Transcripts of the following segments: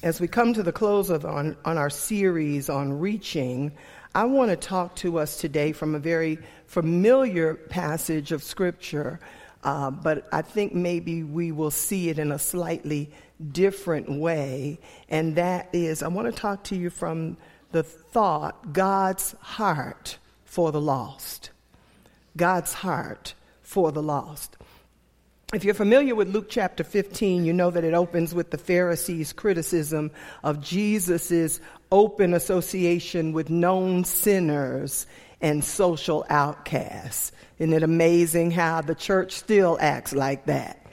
As we come to the close of on, on our series on reaching, I want to talk to us today from a very familiar passage of Scripture, uh, but I think maybe we will see it in a slightly different way. And that is, I want to talk to you from the thought God's heart for the lost. God's heart for the lost. If you're familiar with Luke chapter 15, you know that it opens with the Pharisees' criticism of Jesus' open association with known sinners and social outcasts. Isn't it amazing how the church still acts like that?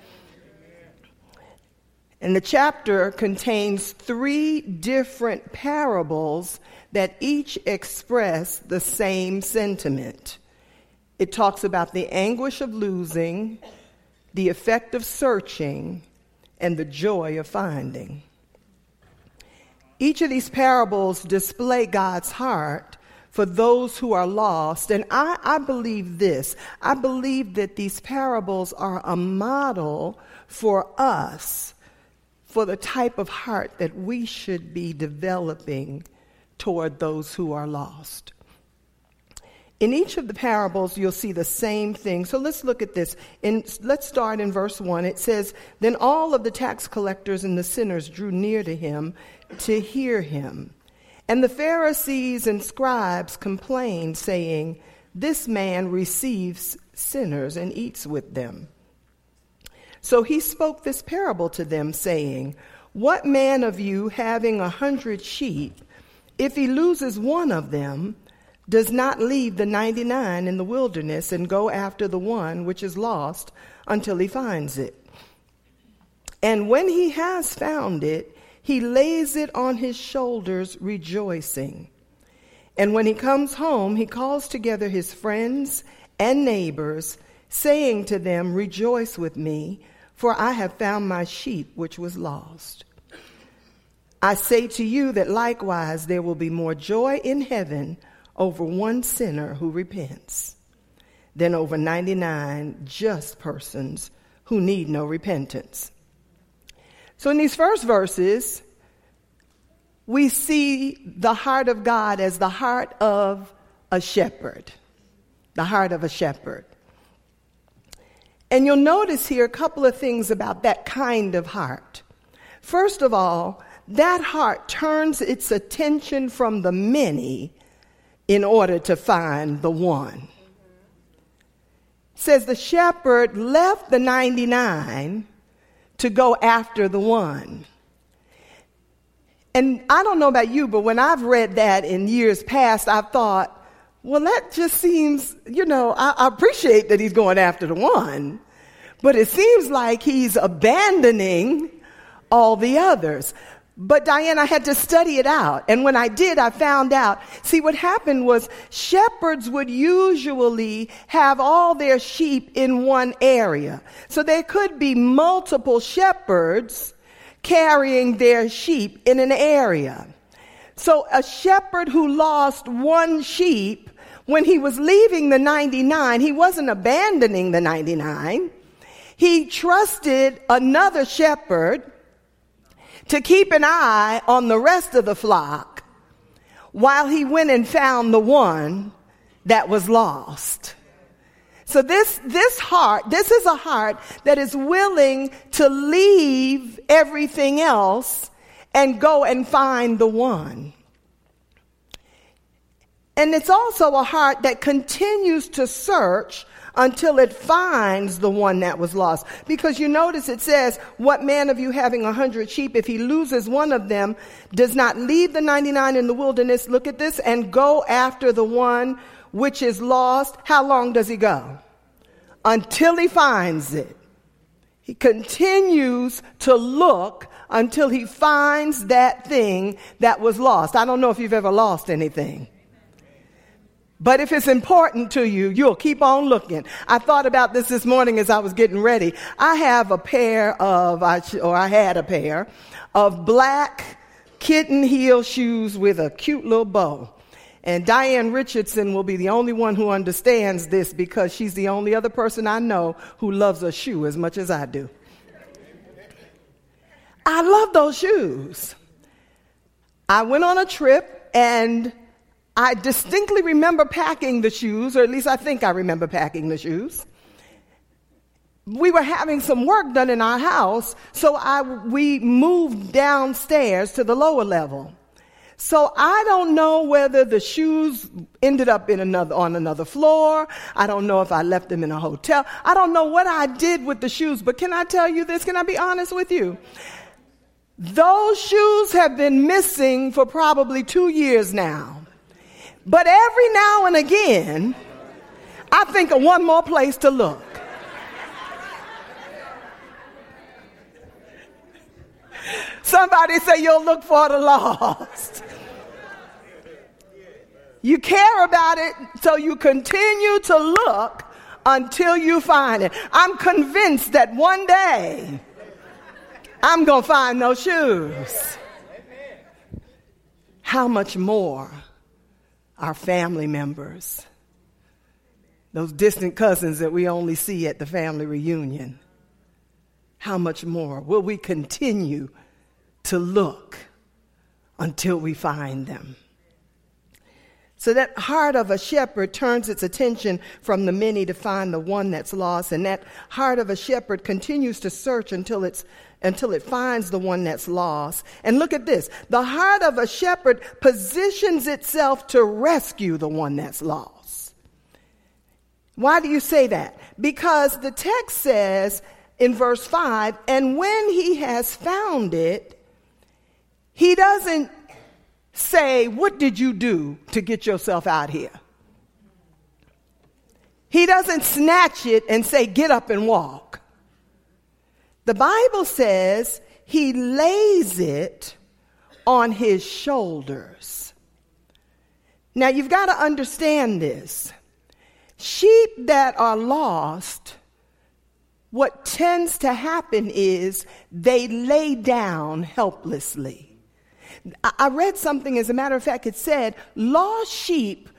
And the chapter contains three different parables that each express the same sentiment. It talks about the anguish of losing, the effect of searching, and the joy of finding. Each of these parables display God's heart for those who are lost. And I, I, believe this I believe that these parables are a model for us for the type of heart that we should be developing toward those who are lost. In each of the parables, you'll see the same thing. So let's look at this. Let's start in verse 1. It says, Then all of the tax collectors and the sinners drew near to him to hear him. And the Pharisees and scribes complained, saying, This man receives sinners and eats with them. So he spoke this parable to them, saying, What man of you, having a hundred sheep, if he loses one of them, does not leave the 99 in the wilderness and go after the one which is lost until he finds it? And when he has found it, he lays it on his shoulders, rejoicing. And when he comes home, he calls together his friends and neighbors, saying to them, Rejoice with me for I have found my sheep which was lost. I say to you that likewise there will be more joy in heaven over one sinner who repents than over 99 just persons who need no repentance. So in these first verses, we see the heart of God as the heart of a shepherd. The heart of a shepherd. And you'll notice here a couple of things about that kind of heart. First of all, that heart turns its attention from the many in order to find the one. says the shepherd left the 99 to go after the one. And I don't know about you, but when I've read that in years past, I've thought, well, that just seems, you know, I, I appreciate that he's going after the one, but it seems like he's abandoning all the others. But Diane, I had to study it out. And when I did, I found out. See, what happened was shepherds would usually have all their sheep in one area. So there could be multiple shepherds carrying their sheep in an area. So a shepherd who lost one sheep when he was leaving the 99, he wasn't abandoning the 99. He trusted another shepherd to keep an eye on the rest of the flock while he went and found the one that was lost. So this, this heart, this is a heart that is willing to leave everything else and go and find the one. And it's also a heart that continues to search until it finds the one that was lost. Because you notice it says, what man of you having a hundred sheep, if he loses one of them, does not leave the 99 in the wilderness, look at this, and go after the one which is lost. How long does he go? Until he finds it. He continues to look until he finds that thing that was lost. I don't know if you've ever lost anything. But if it's important to you, you'll keep on looking. I thought about this this morning as I was getting ready. I have a pair of, or I had a pair of black kitten heel shoes with a cute little bow. And Diane Richardson will be the only one who understands this because she's the only other person I know who loves a shoe as much as I do. I love those shoes. I went on a trip and I distinctly remember packing the shoes, or at least I think I remember packing the shoes. We were having some work done in our house, so I, we moved downstairs to the lower level. So I don't know whether the shoes ended up in another, on another floor. I don't know if I left them in a hotel. I don't know what I did with the shoes, but can I tell you this? Can I be honest with you? Those shoes have been missing for probably two years now. But every now and again, I think of one more place to look. Somebody say you'll look for the lost. You care about it, so you continue to look until you find it. I'm convinced that one day I'm going to find those shoes. How much more our family members, those distant cousins that we only see at the family reunion, how much more will we continue to look until we find them? So that heart of a shepherd turns its attention from the many to find the one that's lost, and that heart of a shepherd continues to search until it's until it finds the one that's lost. And look at this. The heart of a shepherd positions itself to rescue the one that's lost. Why do you say that? Because the text says in verse 5, and when he has found it, he doesn't say, What did you do to get yourself out here? He doesn't snatch it and say, Get up and walk. The Bible says he lays it on his shoulders. Now you've got to understand this. Sheep that are lost, what tends to happen is they lay down helplessly. I read something, as a matter of fact, it said, lost sheep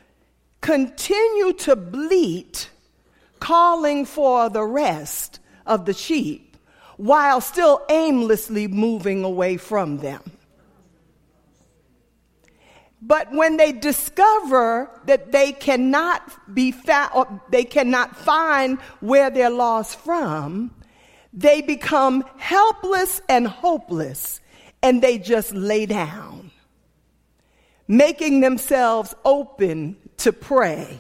continue to bleat, calling for the rest of the sheep, while still aimlessly moving away from them. But when they discover that they cannot be found, they cannot find where they're lost from, they become helpless and hopeless and they just lay down, making themselves open to prey,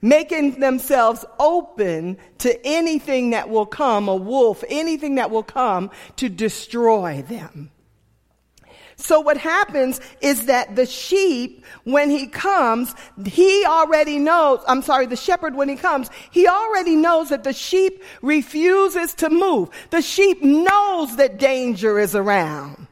making themselves open to anything that will come, a wolf, anything that will come to destroy them. So what happens is that the sheep, when he comes, he already knows, I'm sorry, the shepherd, when he comes, he already knows that the sheep refuses to move. The sheep knows that danger is around.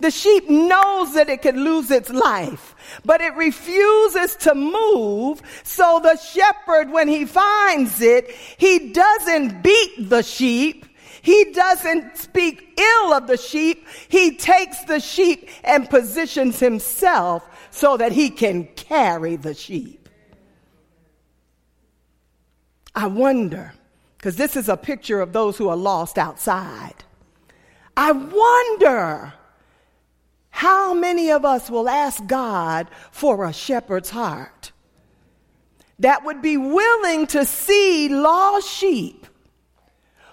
The sheep knows that it could lose its life, but it refuses to move. So the shepherd, when he finds it, he doesn't beat the sheep. He doesn't speak ill of the sheep. He takes the sheep and positions himself so that he can carry the sheep. I wonder, because this is a picture of those who are lost outside. I wonder how many of us will ask God for a shepherd's heart that would be willing to see lost sheep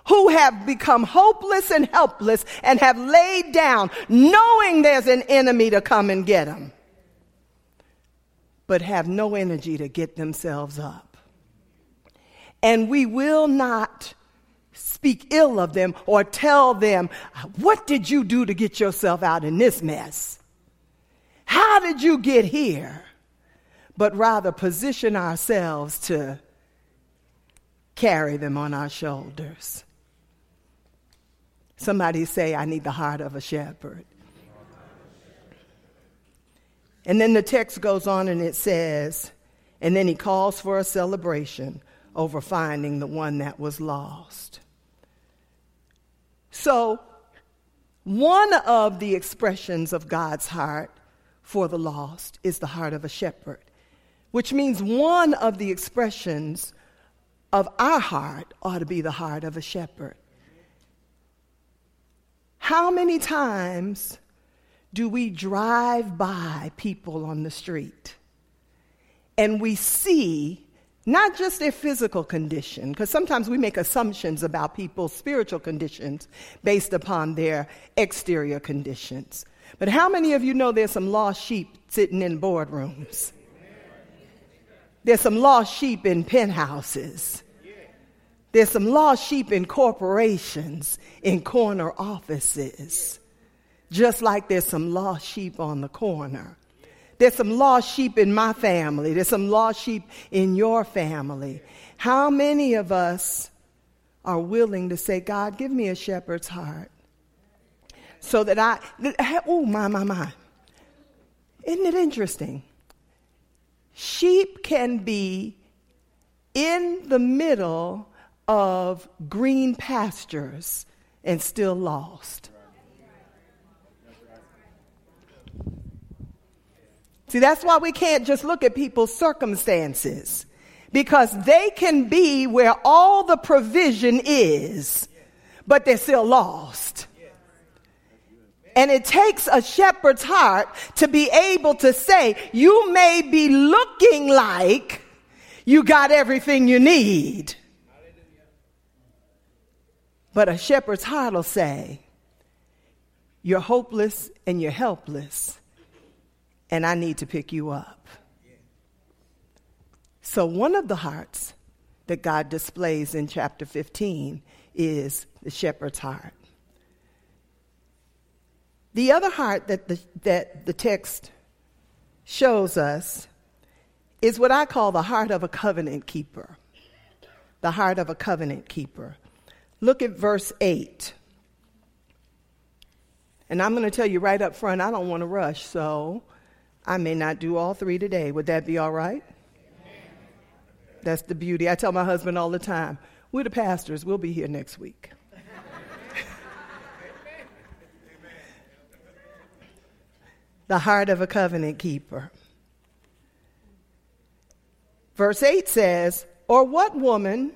who have become hopeless and helpless and have laid down knowing there's an enemy to come and get them, but have no energy to get themselves up. And we will not speak ill of them or tell them, What did you do to get yourself out in this mess? How did you get here? But rather position ourselves to carry them on our shoulders. Somebody say, I need the heart of a shepherd. And then the text goes on and it says, and then he calls for a celebration over finding the one that was lost. So, one of the expressions of God's heart for the lost is the heart of a shepherd, which means one of the expressions of our heart ought to be the heart of a shepherd. How many times do we drive by people on the street and we see not just their physical condition, because sometimes we make assumptions about people's spiritual conditions based upon their exterior conditions. But how many of you know there's some lost sheep sitting in boardrooms? There's some lost sheep in penthouses. There's some lost sheep in corporations, in corner offices, just like there's some lost sheep on the corner. There's some lost sheep in my family. There's some lost sheep in your family. How many of us are willing to say, God, give me a shepherd's heart? So that I, oh, my, my, my. Isn't it interesting? Sheep can be in the middle of green pastures and still lost. See, that's why we can't just look at people's circumstances because they can be where all the provision is, but they're still lost. And it takes a shepherd's heart to be able to say, you may be looking like you got everything you need. But a shepherd's heart will say, you're hopeless and you're helpless and I need to pick you up. So, one of the hearts that God displays in chapter 15 is the shepherd's heart. The other heart that the, that the text shows us is what I call the heart of a covenant keeper. The heart of a covenant keeper. Look at verse 8. And I'm going to tell you right up front, I don't want to rush, so I may not do all three today. Would that be all right? That's the beauty. I tell my husband all the time, we're the pastors, we'll be here next week. the heart of a covenant keeper. Verse 8 says, Or what woman,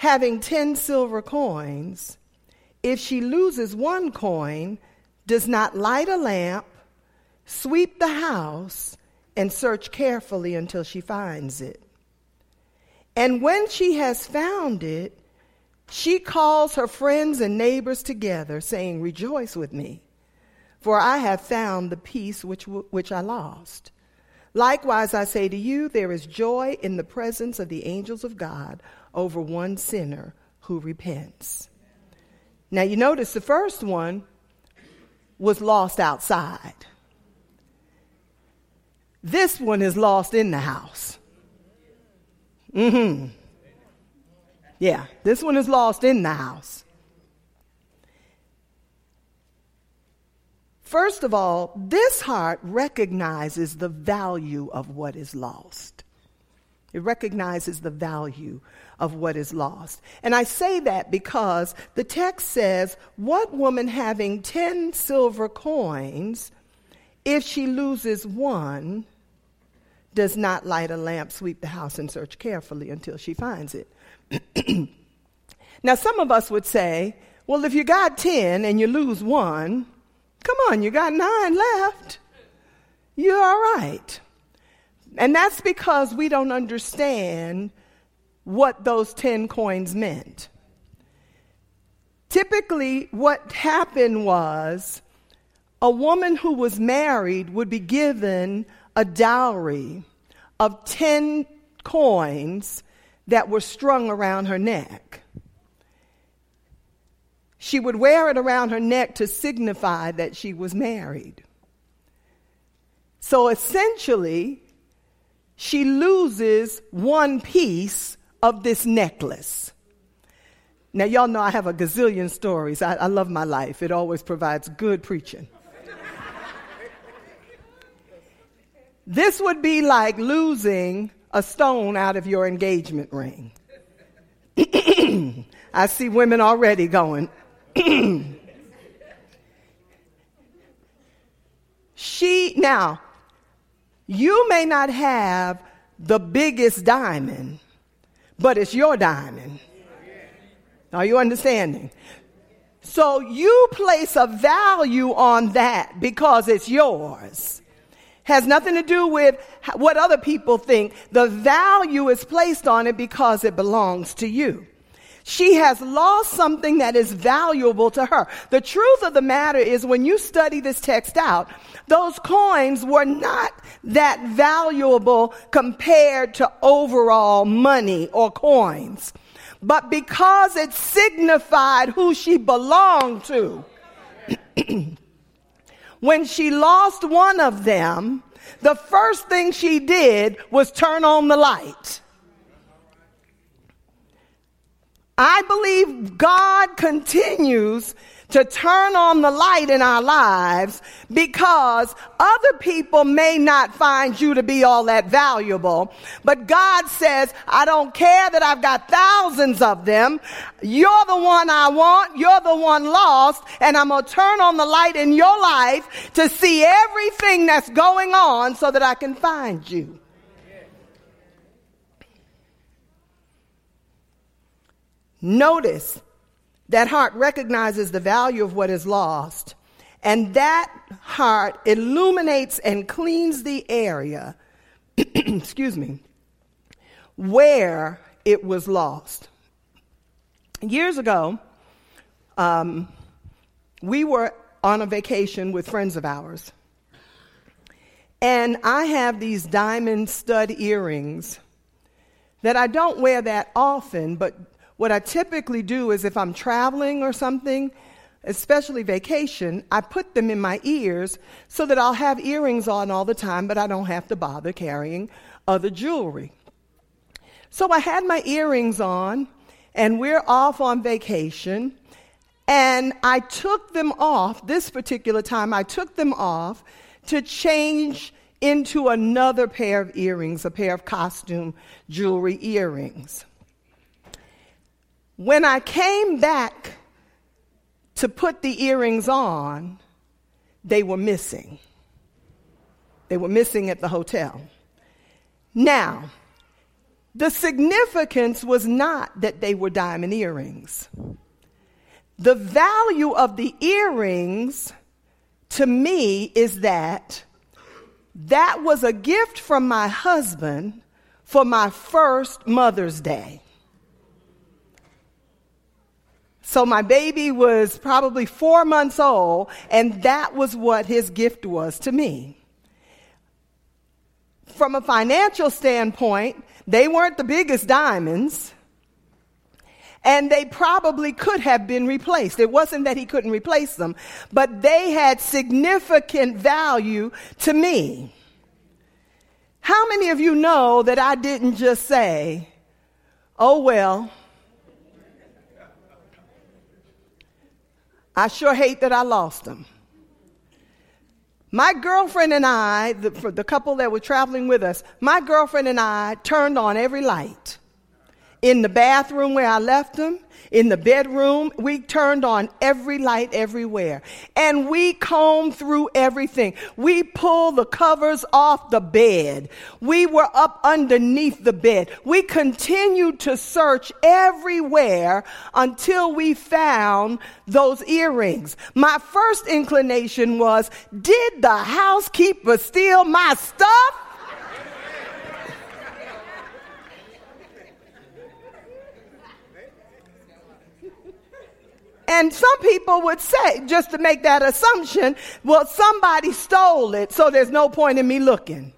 having ten silver coins, if she loses one coin, does not light a lamp sweep the house, and search carefully until she finds it. And when she has found it, she calls her friends and neighbors together, saying, Rejoice with me, for I have found the piece which, which I lost. Likewise, I say to you, there is joy in the presence of the angels of God over one sinner who repents. Now, you notice the first one was lost outside. This one is lost in the house. Mm-hmm. Yeah, this one is lost in the house. First of all, this heart recognizes the value of what is lost. It recognizes the value of what is lost. And I say that because the text says, What woman having 10 silver coins if she loses one, does not light a lamp, sweep the house, and search carefully until she finds it. now, some of us would say, well, if you got 10 and you lose one, come on, you got nine left. You're all right. And that's because we don't understand what those 10 coins meant. Typically, what happened was a woman who was married would be given a dowry of 10 coins that were strung around her neck. She would wear it around her neck to signify that she was married. So essentially, she loses one piece of this necklace. Now, y'all know I have a gazillion stories. I, I love my life, it always provides good preaching. this would be like losing a stone out of your engagement ring. I see women already going. she, now, you may not have the biggest diamond, but it's your diamond. Are you understanding? So you place a value on that because it's yours. Has nothing to do with what other people think. The value is placed on it because it belongs to you. She has lost something that is valuable to her. The truth of the matter is when you study this text out, those coins were not that valuable compared to overall money or coins but because it signified who she belonged to. when she lost one of them, the first thing she did was turn on the light. I believe God continues to turn on the light in our lives because other people may not find you to be all that valuable. But God says, I don't care that I've got thousands of them. You're the one I want. You're the one lost. And I'm going to turn on the light in your life to see everything that's going on so that I can find you. Notice that heart recognizes the value of what is lost, and that heart illuminates and cleans the area, excuse me, where it was lost. Years ago, um, we were on a vacation with friends of ours. And I have these diamond stud earrings that I don't wear that often, but what I typically do is if I'm traveling or something, especially vacation, I put them in my ears so that I'll have earrings on all the time, but I don't have to bother carrying other jewelry. So I had my earrings on, and we're off on vacation. And I took them off, this particular time, I took them off to change into another pair of earrings, a pair of costume jewelry earrings. When I came back to put the earrings on, they were missing. They were missing at the hotel. Now, the significance was not that they were diamond earrings. The value of the earrings to me is that that was a gift from my husband for my first Mother's Day. So my baby was probably four months old, and that was what his gift was to me. From a financial standpoint, they weren't the biggest diamonds, and they probably could have been replaced. It wasn't that he couldn't replace them, but they had significant value to me. How many of you know that I didn't just say, oh, well, I sure hate that I lost them. My girlfriend and I, the, the couple that were traveling with us, my girlfriend and I turned on every light. In the bathroom where I left them, in the bedroom, we turned on every light everywhere. And we combed through everything. We pulled the covers off the bed. We were up underneath the bed. We continued to search everywhere until we found those earrings. My first inclination was, did the housekeeper steal my stuff? And some people would say, just to make that assumption, well, somebody stole it, so there's no point in me looking.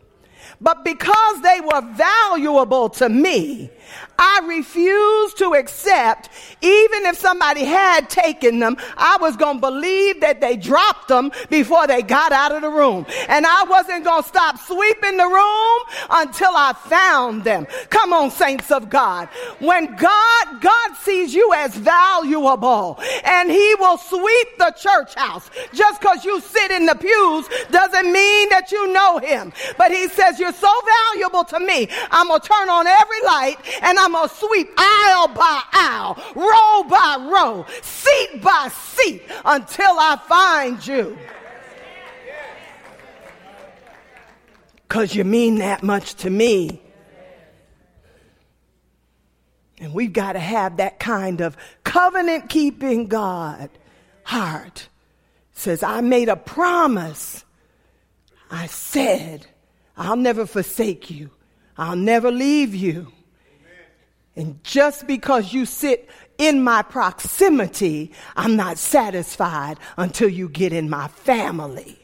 But because they were valuable to me, I refused to accept, even if somebody had taken them, I was going to believe that they dropped them before they got out of the room. And I wasn't going to stop sweeping the room until I found them. Come on, saints of God. When God, God sees you as valuable and he will sweep the church house. Just because you sit in the pews doesn't mean that you know him. But he says, you're so valuable to me. I'm going to turn on every light and I'm going to sweep aisle by aisle, row by row, seat by seat until I find you. Because you mean that much to me. And we've got to have that kind of covenant keeping God heart. Says, I made a promise. I said, I'll never forsake you. I'll never leave you. And just because you sit in my proximity, I'm not satisfied until you get in my family.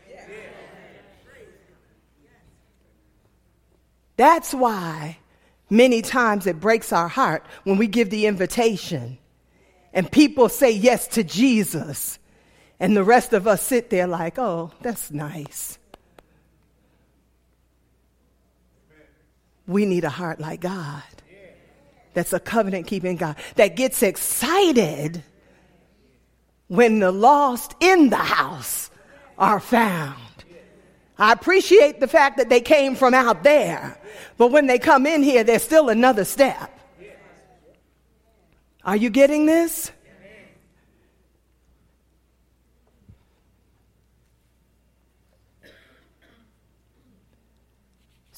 That's why many times it breaks our heart when we give the invitation and people say yes to Jesus, and the rest of us sit there like, oh, that's nice. We need a heart like God that's a covenant keeping God that gets excited when the lost in the house are found. I appreciate the fact that they came from out there, but when they come in here, there's still another step. Are you getting this?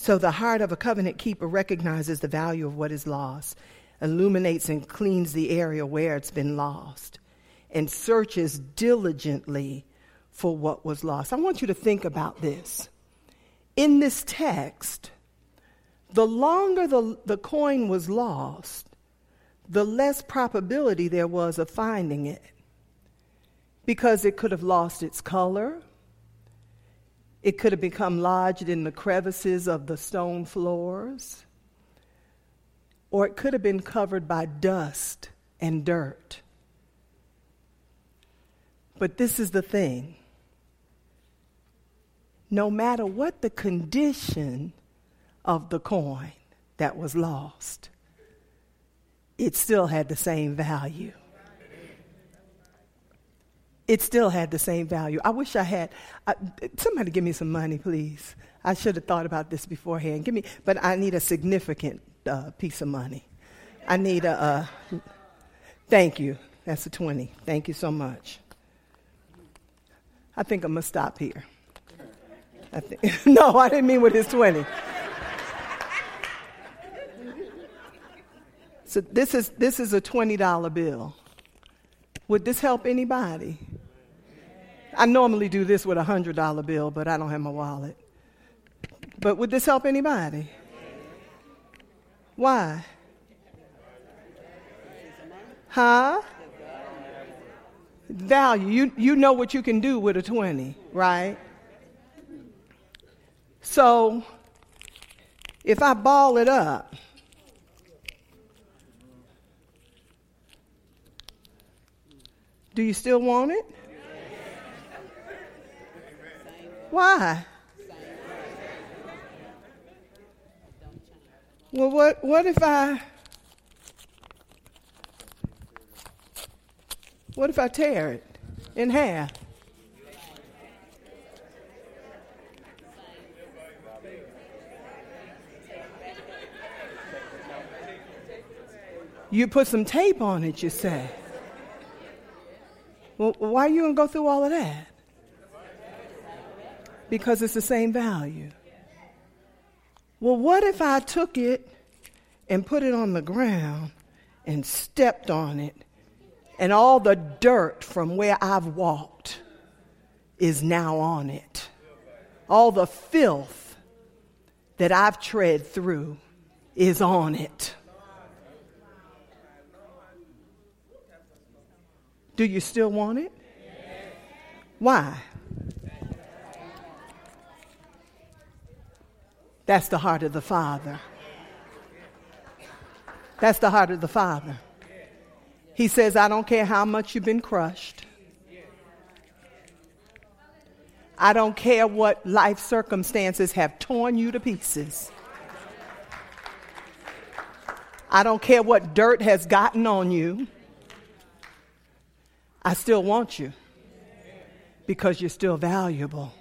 So the heart of a covenant keeper recognizes the value of what is lost, illuminates and cleans the area where it's been lost, and searches diligently for what was lost. I want you to think about this. In this text, the longer the, the coin was lost, the less probability there was of finding it because it could have lost its color. It could have become lodged in the crevices of the stone floors. Or it could have been covered by dust and dirt. But this is the thing no matter what the condition of the coin that was lost, it still had the same value. It still had the same value. I wish I had. Uh, somebody give me some money, please. I should have thought about this beforehand. Give me, but I need a significant uh, piece of money. I need a. Uh, thank you. That's a twenty. Thank you so much. I think I'm gonna stop here. I no, I didn't mean with his 20. So this is, this is a $20 bill. Would this help anybody? I normally do this with a $100 bill, but I don't have my wallet. But would this help anybody? Why? Huh? Value. You, you know what you can do with a 20, right? So if I ball it up, do you still want it? Why? Well, what, what if I what if I tear it in half? You put some tape on it, you say. Well, why are you going to go through all of that? Because it's the same value. Well, what if I took it and put it on the ground and stepped on it, and all the dirt from where I've walked is now on it? All the filth that I've tread through is on it. Do you still want it? Why? That's the heart of the Father. That's the heart of the Father. He says, I don't care how much you've been crushed. I don't care what life circumstances have torn you to pieces. I don't care what dirt has gotten on you. I still want you because you're still valuable.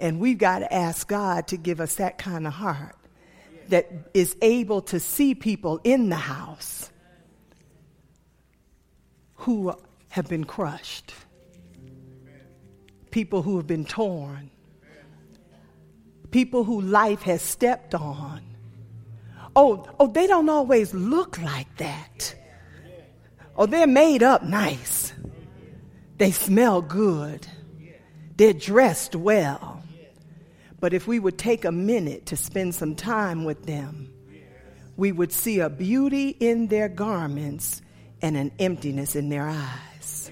And we've got to ask God to give us that kind of heart that is able to see people in the house who have been crushed, people who have been torn, people who life has stepped on. Oh, oh, they don't always look like that. Oh, they're made up nice. They smell good. They're dressed well. But if we would take a minute to spend some time with them, we would see a beauty in their garments and an emptiness in their eyes.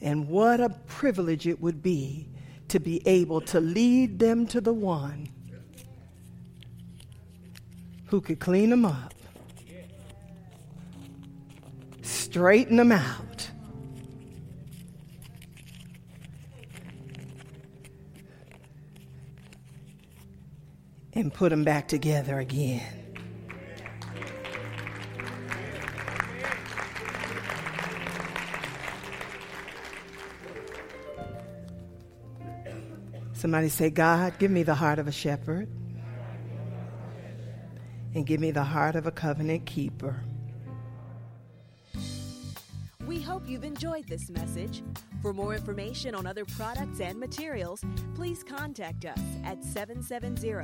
And what a privilege it would be to be able to lead them to the one who could clean them up, straighten them out. And put them back together again. Somebody say, God, give me the heart of a shepherd and give me the heart of a covenant keeper. We hope you've enjoyed this message. For more information on other products and materials, please contact us at 770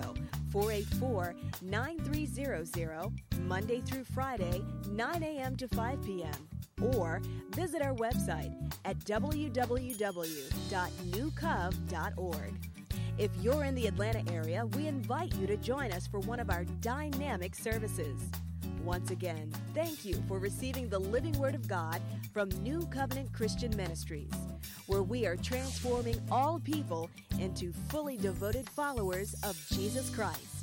484 9300, Monday through Friday, 9 a.m. to 5 p.m. Or visit our website at www.newcov.org. If you're in the Atlanta area, we invite you to join us for one of our dynamic services. Once again, thank you for receiving the living word of God from New Covenant Christian Ministries, where we are transforming all people into fully devoted followers of Jesus Christ.